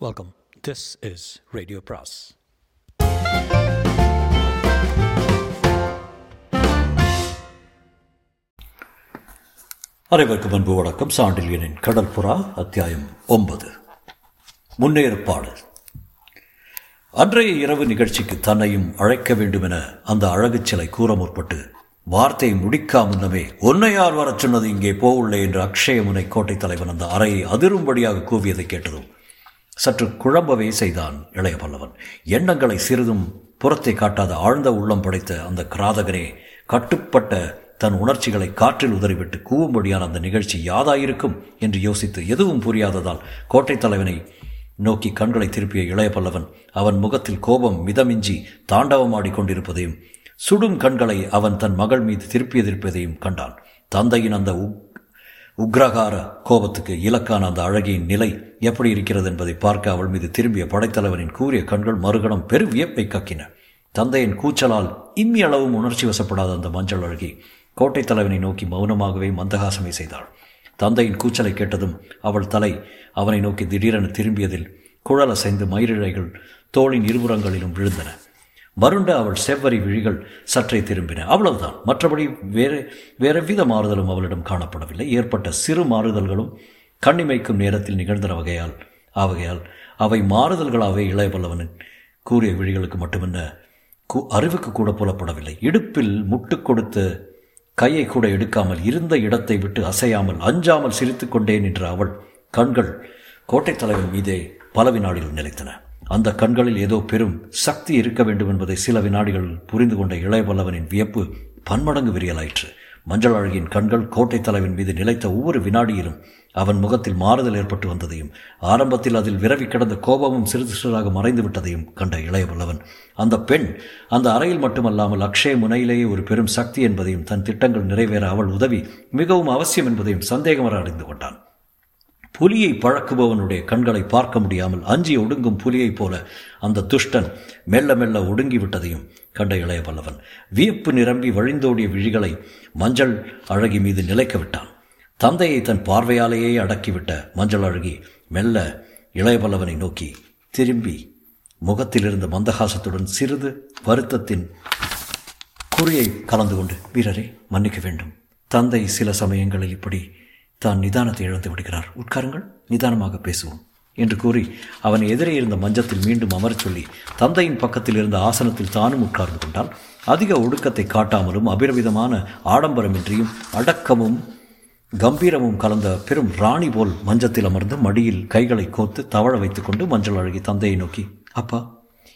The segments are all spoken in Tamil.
வெல்கம் திஸ் இஸ் ரேடியோ பிராஸ் அனைவருக்கும் அன்பு வணக்கம். சாண்டில்யனின் கடற்புறா அத்தியாயம் ஒன்பது. முன்னேற்பாடு. அன்றைய இரவு நிகழ்ச்சிக்கு தன்னையும் அழைக்க வேண்டுமென அந்த அழகு சிலை கூற முற்பட்டு வார்த்தை முடிக்கா முன்னமே யார் வரச் சொன்னது இங்கே போவுள்ளே என்று அக்ஷயமுனை கோட்டை தலைவன் அந்த அறையை அதிரும்படியாக கூவியதை கேட்டதும் சற்று குழம்பவே செய்தான் இளைய பல்லவன். எண்ணங்களை சிறிதும் புறத்தை காட்டாத ஆழ்ந்த உள்ளம் படைத்த அந்த கிராதகனே கட்டுப்பட்ட தன் உணர்ச்சிகளை காற்றில் உதறிவிட்டு கூவும்படியான அந்த நிகழ்ச்சி யாதாயிருக்கும் என்று யோசித்து எதுவும் புரியாததால் கோட்டை தலைவனை நோக்கி கண்களை திருப்பிய இளைய பல்லவன் அவன் முகத்தில் கோபம் மிதமிஞ்சி தாண்டவமாடி கொண்டிருப்பதையும் சுடும் கண்களை அவன் தன் மகள் மீது திருப்பியதிருப்பதையும் கண்டான். தந்தையின் அந்த உக்ரகார கோபத்துக்கு இலக்கான அந்த அழகியின் நிலை எப்படி இருக்கிறது என்பதை பார்க்க அவள் மீது திரும்பிய படைத்தலைவனின் கூறிய கண்கள் மறுகணம் பெரு வியப்பை கக்கின. தந்தையின் கூச்சலால் இம்மி அளவும் உணர்ச்சி வசப்படாத அந்த மஞ்சள் அழகி கோட்டை தலைவனை நோக்கி மௌனமாகவே மந்தகாசமே செய்தாள். தந்தையின் கூச்சலை கேட்டதும் அவள் தலை அவனை நோக்கி திடீரென திரும்பியதில் குழல் அசைந்து மயிரிழைகள் தோளின் இருபுறங்களிலும் விழுந்தன. மருண்ட அவள் செவ்வரி விழிகள் சற்றே திரும்பின. அவ்வளவுதான். மற்றபடி வேறு வேறெவ்வித மாறுதலும் அவளிடம் காணப்படவில்லை. ஏற்பட்ட சிறு மாறுதல்களும் கண்ணிமைக்கும் நேரத்தில் நிகழ்ந்த வகையால் ஆவகையால் அவை மாறுதல்களாகவே இளையபல்லவனின் கூறிய விழிகளுக்கு மட்டுமென்ன கு அறிவுக்கு கூட புலப்படவில்லை. இடுப்பில் முட்டு கொடுத்து கையை கூட எடுக்காமல் இருந்த இடத்தை விட்டு அசையாமல் அஞ்சாமல் சிரித்து கொண்டே நின்ற அவள் கண்கள் கோட்டைத் தலைவன் மீதே பல வினாடிகள் நிலைத்தன. அந்த கண்களில் ஏதோ பெரும் சக்தி இருக்க வேண்டும் என்பதை சில வினாடிகள் புரிந்து கொண்ட இளையவல்லவனின் வியப்பு பன்மடங்கு விரியலாயிற்று. மஞ்சள் அழகின் கண்கள் கோட்டை தலைவன் மீது நிலைத்த ஒவ்வொரு வினாடியிலும் அவன் முகத்தில் மாறுதல் ஏற்பட்டு வந்ததையும் ஆரம்பத்தில் அதில் விரவி கிடந்த கோபமும் சிறிது சிறுதாக மறைந்து விட்டதையும் கண்ட இளையவல்லவன் அந்த பெண் அந்த அறையில் மட்டுமல்லாமல் அக்ஷய முனையிலேயே ஒரு பெரும் சக்தி என்பதையும் தன் திட்டங்கள் நிறைவேற அவள் உதவி மிகவும் அவசியம் என்பதையும் சந்தேகமர அறிந்து கொண்டான். புலியை பழக்குபவனுடைய கண்களை பார்க்க முடியாமல் அஞ்சி ஒடுங்கும் புலியைப் போல அந்த துஷ்டன் மெல்ல மெல்ல ஒடுங்கி விட்டதையும் கண்ட இளைய பல்லவன் வியப்பு நிரம்பி வழிந்தோடிய விழிகளை மஞ்சள் அழகி மீது நிலைக்க விட்டான். தந்தையை தன் பார்வையாலேயே அடக்கிவிட்ட மஞ்சள் அழகி மெல்ல இளையபல்லவனை நோக்கி திரும்பி முகத்திலிருந்த மந்தகாசத்துடன் சிறிது வருத்தத்தின் குறியை கலந்து கொண்டு வீரரை மன்னிக்க வேண்டும். தந்தை சில சமயங்களில் இப்படி தான் நிதானத்தை இழந்து விடுகிறார். உட்காருங்கள் நிதானமாக பேசுவோம் என்று கூறி அவன் எதிரே இருந்த மஞ்சத்தில் மீண்டும் அமரச் சொல்லி தந்தையின் பக்கத்தில் இருந்த ஆசனத்தில் தானும் உட்கார்ந்து கொண்டால் அதிக ஒடுக்கத்தை காட்டாமலும் அபிரவிதமான ஆடம்பரமின்றியும் அடக்கமும் கம்பீரமும் கலந்த பெரும் ராணி போல் மஞ்சத்தில் அமர்ந்து மடியில் கைகளை கோத்து தவழ வைத்துக்கொண்டு மஞ்சள் அழகி தந்தையை நோக்கி அப்பா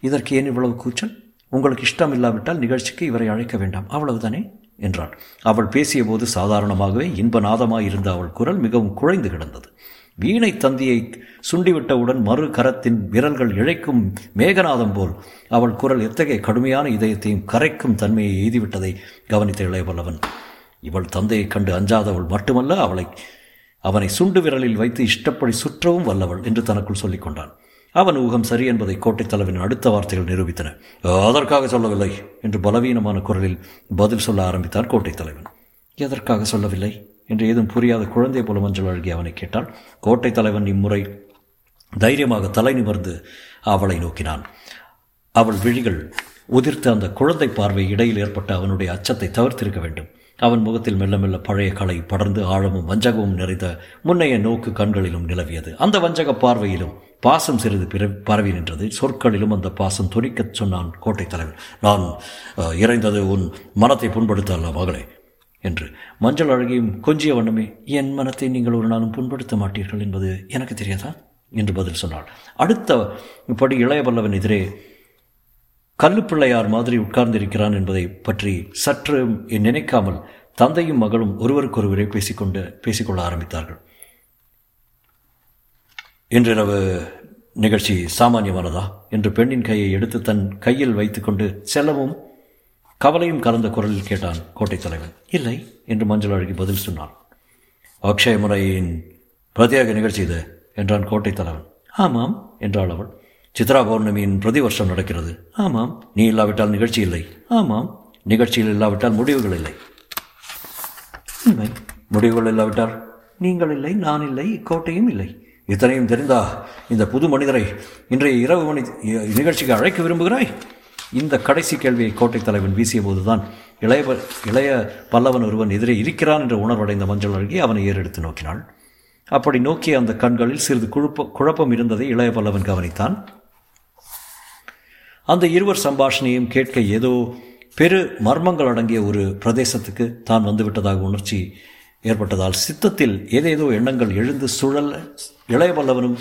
இதற்கு ஏன் இவ்வளவு கூச்சல்? உங்களுக்கு இஷ்டம் இல்லாவிட்டால் நிகழ்ச்சிக்கு இவரை அழைக்க வேண்டாம். அவ்வளவுதானே? என்றான். அவள் பேசியபோது சாதாரணமாகவே இன்பநாதமாய் இருந்த அவள் குரல் மிகவும் குழைந்து கிடந்தது. வீணை தந்தியை சுண்டிவிட்டவுடன் மறு கரத்தின் விரல்கள் இழைக்கும் மேகநாதம் போல் அவள் குரல் எத்தகைய கடுமையான இதயத்தையும் கரைக்கும் தன்மையை எய்திவிட்டதை கவனித்த இளையவல்லவன் இவள் தந்தையைக் கண்டு அஞ்சாதவள் மட்டுமல்ல அவளை அவனை சுண்டு விரலில் வைத்து இஷ்டப்படி சுற்றவும் வல்லவள் என்று தனக்குள் சொல்லிக் கொண்டான். அவன் ஊகம் சரி என்பதை கோட்டைத் தலைவன் அடுத்த வார்த்தைகள் நிரூபித்தன. அதற்காக சொல்லவில்லை என்று பலவீனமான குரலில் பதில் சொல்ல ஆரம்பித்தான் கோட்டைத் தலைவன். எதற்காக சொல்லவில்லை? என்று ஏதும் புரியாத குழந்தை போல மஞ்சள் அழகி அவனை கேட்டான். கோட்டை தலைவன் இம்முறை தைரியமாக தலை நிமிர்ந்து அவளை நோக்கினான். அவள் விழிகள் உதிர்த்த அந்த குழந்தை பார்வை இடையில் ஏற்பட்ட அவனுடைய அச்சத்தை தவிர்த்திருக்க வேண்டும். அவன் முகத்தில் மெல்ல மெல்ல பழைய கலை படர்ந்து ஆழமும் வஞ்சகமும் நிறைந்த முன்னைய நோக்கு கண்களிலும் நிலவியது. அந்த வஞ்சக பார்வையிலும் பாசம் சிறிது பிற பரவி நின்றது. சொற்களிலும் அந்த பாசம் துணிக்கச் சொன்னான் கோட்டை தலைவர் நான் இறைந்தது உன் மனத்தை புண்படுத்த அல்ல மகளே என்று. மஞ்சள் அழகியும் கொஞ்சிய வண்ணமே என் மனத்தை நீங்கள் ஒரு நாளும் புண்படுத்த மாட்டீர்கள் என்பது எனக்கு தெரியாதா? என்று பதில் சொன்னாள். அடுத்த படி இளையபல்லவன் எதிரே கல்லுப்பிள்ளையார் மாதிரி உட்கார்ந்திருக்கிறான் என்பதை பற்றி சற்று நினைக்காமல் தந்தையும் மகளும் ஒருவருக்கொருவரை பேசிக்கொண்டு பேசிக்கொள்ள ஆரம்பித்தார்கள். இன்றிரவு நிகழ்ச்சி சாமானியமானதா? என்று பெண்ணின் கையை எடுத்து தன் கையில் வைத்துக்கொண்டு செல்லவும் கவலையும் கலந்த குரலில் கேட்டான் கோட்டை தலைவன். இல்லை என்று மஞ்சள் அழகி பதில் சொன்னான். அக்ஷய முறையின் பிரத்யேக நிகழ்ச்சி இது என்றான் கோட்டை தலைவன். ஆமாம் என்றாள் அவள். சித்ரா பௌர்ணமியின் பிரதி வருஷம் நடக்கிறது. ஆமாம் நீ இல்லாவிட்டால் நிகழ்ச்சி இல்லை. ஆமாம் நிகழ்ச்சியில் இல்லாவிட்டால் முடிவுகள் இல்லை. உண்மை. முடிவுகள் இல்லாவிட்டால்? நீங்கள் இல்லை நான் இல்லை இக்கோட்டையும் இல்லை. இத்தனையும் தெரிந்தா இந்த புது மனிதரை இன்றைய இரவு மணி நிகழ்ச்சிக்கு அழைக்க விரும்புகிறாய்? இந்த கடைசி கேள்வியை கோட்டை தலைவன் வீசிய போதுதான் இளைய இளைய பல்லவன் ஒருவன் எதிரே இருக்கிறான் என்ற உணர்வடைந்த மஞ்சள் அழகி அவனை ஏறெடுத்து நோக்கினாள். அப்படி நோக்கிய அந்த கண்களில் சிறிது குழப்ப குழப்பம் இருந்ததை இளைய பல்லவன் கவனித்தான். அந்த இருவர் சம்பாஷணையும் கேட்க ஏதோ பெரு மர்மங்கள் அடங்கிய ஒரு பிரதேசத்துக்கு தான் வந்துவிட்டதாக உணர்ச்சி ஏற்பட்டதால் சித்தத்தில் ஏதேதோ எண்ணங்கள் எழுந்து சுழல் இளையவல்லவனும்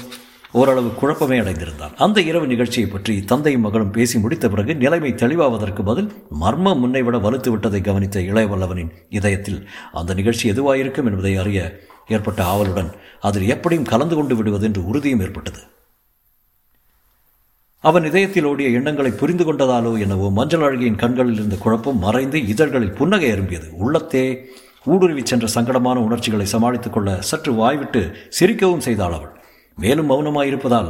ஓரளவு குழப்பமே அடைந்திருந்தான். அந்த இரவு நிகழ்ச்சியை பற்றி தந்தையும் மகளும் பேசி முடித்த பிறகு நிலைமை தெளிவாவதற்கு பதில் மர்மம் முன்னை விட வலுத்து விட்டதை கவனித்த இளையவல்லவனின் இதயத்தில் அந்த நிகழ்ச்சி எதுவாயிருக்கும் என்பதை அறிய ஏற்பட்ட ஆவலுடன் அதில் எப்படியும் கலந்து கொண்டு விடுவது என்று உறுதியும் ஏற்பட்டது. அவன் இதயத்தில் ஓடிய எண்ணங்களை புரிந்து கொண்டதாலோ என்னவோ மஞ்சள் அழகியின் கண்களில் இருந்த குழப்பம் மறைந்து இதழ்களில் புன்னகை அரும்பியது. உள்ளத்தே ஊடுருவிச் சென்ற சங்கடமான உணர்ச்சிகளை சமாளித்துக் கொள்ள சற்று வாய்விட்டு சிரிக்கவும் செய்தாள் அவள். மேலும் மௌனமாயிருப்பதால்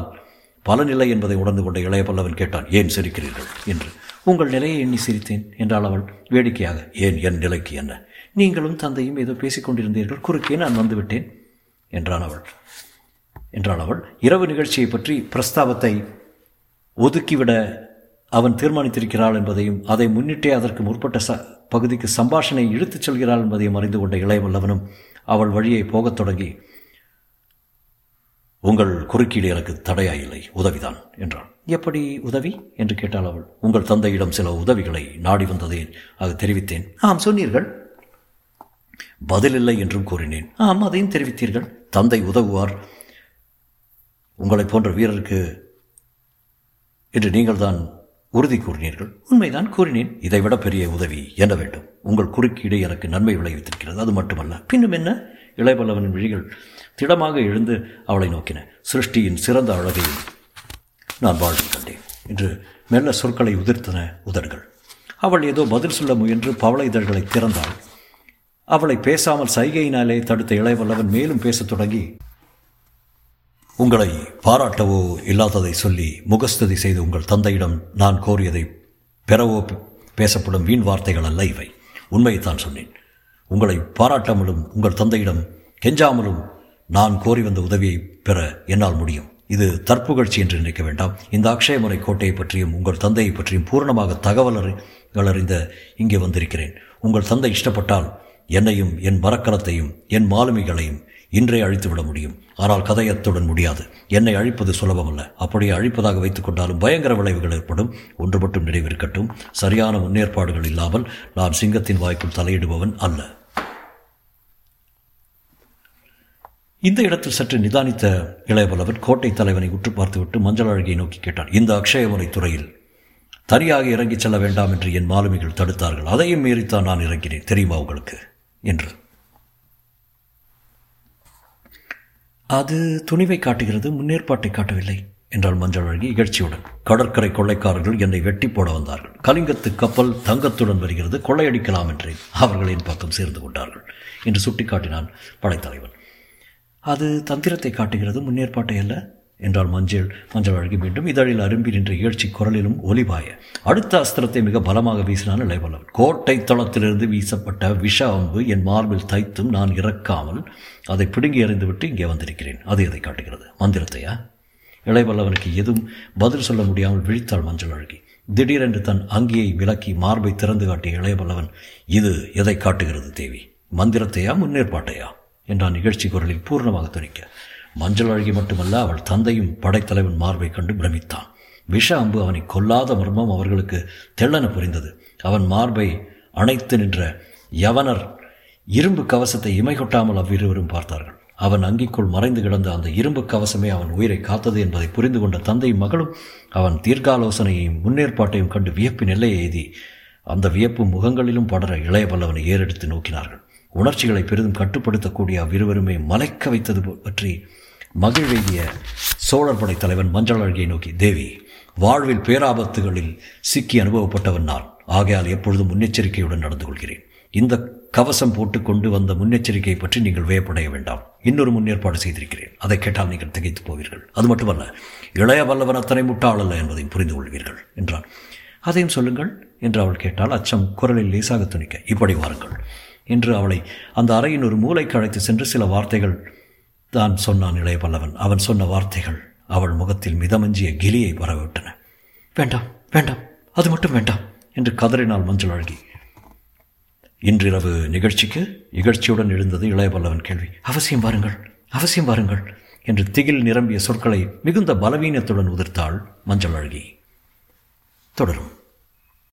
பலனில்லை என்பதை உணர்ந்து கொண்ட இளைய பல்லவன் கேட்டான் ஏன் சிரிக்கிறீர்கள்? என்று. உங்கள் நிலையை எண்ணி சிரித்தேன் என்றாள் அவள் வேடிக்கையாக. ஏன் என் நிலைக்கு என்ன? நீங்களும் தந்தையும் ஏதோ பேசிக்கொண்டிருந்தீர்கள் குறுக்கே நான் வந்துவிட்டேன் என்றான் அவள். என்றாள் அவள். இரவு நிகழ்ச்சியை பற்றி பிரஸ்தாபத்தை ஒதுக்கிவிட அவன் தீர்மானித்திருக்கிறாள் என்பதையும் அதை முன்னிட்டே அதற்கு முற்பட்ட ச பகுதிக்கு சம்பாஷணை இழுத்துச் செல்கிறாள் என்பதையும் அறிந்து கொண்ட இளையவல்லவனும் அவள் வழியை போகத் தொடங்கி உங்கள் குறுக்கீடு எனக்கு தடையாயில்லை உதவிதான் என்றான். எப்படி உதவி? என்று கேட்டாள் அவள். உங்கள் தந்தையிடம் சில உதவிகளை நாடி வந்ததை அது தெரிவித்தேன். ஆம் சொன்னீர்கள். பதில் இல்லை என்றும் கூறினேன். ஆம் அதையும் தெரிவித்தீர்கள். தந்தை உதவுவார் உங்களைப் போன்ற வீரருக்கு என்று நீங்கள் தான் உறுதி கூறினீர்கள். உண்மைதான் கூறினேன். இதைவிட பெரிய உதவி என்ன வேண்டும்? உங்கள் குறுக்கீடு எனக்கு நன்மை விளைவித்திருக்கிறது. அது மட்டுமல்ல. பின்னும் என்ன? இளையபல்லவனின் விழிகள் திடமாக எழுந்து அவளை நோக்கின. சிருஷ்டியின் சிறந்த அழகை நான் வாழ்வு கண்டேன். என்று மெல்ல சொற்களை உதிர்த்தன உதடுகள். அவள் ஏதோ பதில் சொல்ல முயன்று பவள இதழ்களை திறந்தாள். அவளை பேசாமல் சைகையினாலே தடுத்த இளையவல்லவன் மேலும் பேசத் தொடங்கி உங்களை பாராட்டவோ இல்லாததை சொல்லி முகஸ்துதி செய்து உங்கள் தந்தையிடம் நான் கோரியதை பெறவோ பேசப்படும் வீண் வார்த்தைகள் அல்ல இவை. உண்மையைத்தான் சொன்னேன். உங்களை பாராட்டாமலும் உங்கள் தந்தையிடம் கெஞ்சாமலும் நான் கோரி வந்த உதவியை பெற என்னால் முடியும். இது தற்புகழ்ச்சி என்று நினைக்க வேண்டாம். இந்த அக்ஷயமுறை கோட்டையை பற்றியும் உங்கள் தந்தையை பற்றியும் பூரணமாக தகவல் அறிந்த இங்கே வந்திருக்கிறேன். உங்கள் தந்தை இஷ்டப்பட்டால் என்னையும் என் மரக்கலத்தையும் என் மாலுமிகளையும் இன்றே அழித்துவிட முடியும். ஆனால் கதையத்துடன் முடியாது. என்னை அழிப்பது சுலபமல்ல. அப்படியே அழிப்பதாக வைத்துக் கொண்டாலும் பயங்கர விளைவுகள் ஏற்படும். ஒன்று மட்டும் நினைவிருக்கட்டும். சரியான முன்னேற்பாடுகள் இல்லாமல் நான் சிங்கத்தின் வாய்க்குள் தலையிடுபவன் அல்ல. இந்த இடத்தில் சற்று நிதானித்த இளையபலவர் கோட்டை தலைவனை உற்று பார்த்துவிட்டு மஞ்சள் அழகியை நோக்கி கேட்டார் இந்த அக்ஷயமுறை துறையில் தனியாக இறங்கிச் செல்ல வேண்டாம் என்று என் மாலுமிகள் தடுத்தார்கள். அதையும் மீறித்தான் நான் இறங்கினேன். தெரியுமா உங்களுக்கு? என்று. அது துணிவை காட்டுகிறது முன்னேற்பாட்டை காட்டவில்லை என்றால் மஞ்சள் அழகி இகழ்ச்சியுடன். கடற்கரை கொள்ளைக்காரர்கள் என்னை வெட்டி போட வந்தார்கள். கலிங்கத்து கப்பல் தங்கத்துடன் வருகிறது கொள்ளையடிக்கலாம் என்றேன் அவர்கள் என் பக்கம் சேர்ந்து கொண்டார்கள் என்று சுட்டிக்காட்டினான் படைத்தலைவன். அது தந்திரத்தை காட்டுகிறது முன்னேற்பாட்டை அல்ல என்றால் மஞ்சள் மஞ்சள் அழகி மீண்டும் இதழில் அரும்பி நின்ற இயற்சி குரலிலும் ஒலிபாய. அடுத்த அஸ்திரத்தை மிக பலமாக வீசினான் இளையவல்லவன் கோட்டை தளத்திலிருந்து வீசப்பட்ட விஷ அம்பு என் மார்பில் தைத்தும் நான் இறக்காமல் அதை பிடுங்கி எறிந்துவிட்டு இங்கே வந்திருக்கிறேன். அது எதை காட்டுகிறது? மந்திரத்தையா? இளையவல்லவனுக்கு எதுவும் பதில் சொல்ல முடியாமல் விழித்தாள் மஞ்சள் அழகி. திடீரென்று தன் அங்கியை விலக்கி மார்பை திறந்து காட்டிய இளையவல்லவன் இது எதை காட்டுகிறது தேவி? மந்திரத்தையா முன்னேற்பாட்டையா? என்றான் நிகழ்ச்சி குரலில் பூர்ணமாக துணிக்க. மஞ்சள் அழகி மட்டுமல்ல அவள் தந்தையும் படைத்தலைவன் மார்பை கண்டு பிரமித்தான். விஷ அம்பு அவனை கொல்லாத மர்மம் அவர்களுக்கு தெள்ளன புரிந்தது. அவன் மார்பை அணைத்து நின்ற யவனர் இரும்பு கவசத்தை இமை கொட்டாமல் அவ்விருவரும் பார்த்தார்கள். அவன் அங்கிக்குள் மறைந்து கிடந்த அந்த இரும்பு கவசமே அவன் உயிரை காத்தது என்பதை புரிந்து கொண்ட தந்தையும் மகளும் அவன் தீர்க்காலோசனையையும் முன்னேற்பாட்டையும் கண்டு வியப்பின் எல்லையை எய்தி அந்த வியப்பு முகங்களிலும் படர இளைய பல்லவனை ஏறெடுத்து நோக்கினார்கள். உணர்ச்சிகளை பெரிதும் கட்டுப்படுத்தக்கூடிய அவ்விருவருமே மலைக்க வைத்தது பற்றி மகிழ்வெய்திய சோழர் படை தலைவன் மஞ்சள் அழகியை நோக்கி தேவி வாழ்வில் பேராபத்துகளில் சிக்கி அனுபவப்பட்டவன் நான். ஆகையால் எப்பொழுதும் முன்னெச்சரிக்கையுடன் நடந்து கொள்கிறேன். இந்த கவசம் போட்டுக்கொண்டு வந்த முன்னெச்சரிக்கையை பற்றி நீங்கள் வியப்படைய வேண்டாம். இன்னொரு முன்னேற்பாடு செய்திருக்கிறேன். அதை கேட்டால் நீங்கள் திகைத்து போவீர்கள். அது மட்டுமல்ல இளைய வல்லவன் அத்தனை முட்டாள் அல்ல என்பதையும் புரிந்து கொள்வீர்கள் என்றான். அதையும் சொல்லுங்கள் என்று அவள் கேட்டால் அச்சம் குரலில் லேசாக துணிக்க இப்படி வாருங்கள். என்று அவளை அந்த அறையின் ஒரு மூலைக்கு அழைத்து சென்று சில வார்த்தைகள் தான் சொன்னான் இளைய பல்லவன் அவன் சொன்ன வார்த்தைகள் அவள் முகத்தில் மிதமஞ்சிய கிலியை பரவிவிட்டன. வேண்டாம் வேண்டாம் அது மட்டும் வேண்டாம் என்று கதறினாள் மஞ்சள் அழகி. இன்றிரவு நிகழ்ச்சிக்கு இகழ்ச்சியுடன் எழுந்தது இளைய பல்லவன் கேள்வி. அவசியம் வாருங்கள் அவசியம் வாருங்கள் என்று திகில் நிரம்பிய சொற்களை மிகுந்த பலவீனத்துடன் உதிர்த்தாள் மஞ்சள் அழகி. தொடரும்.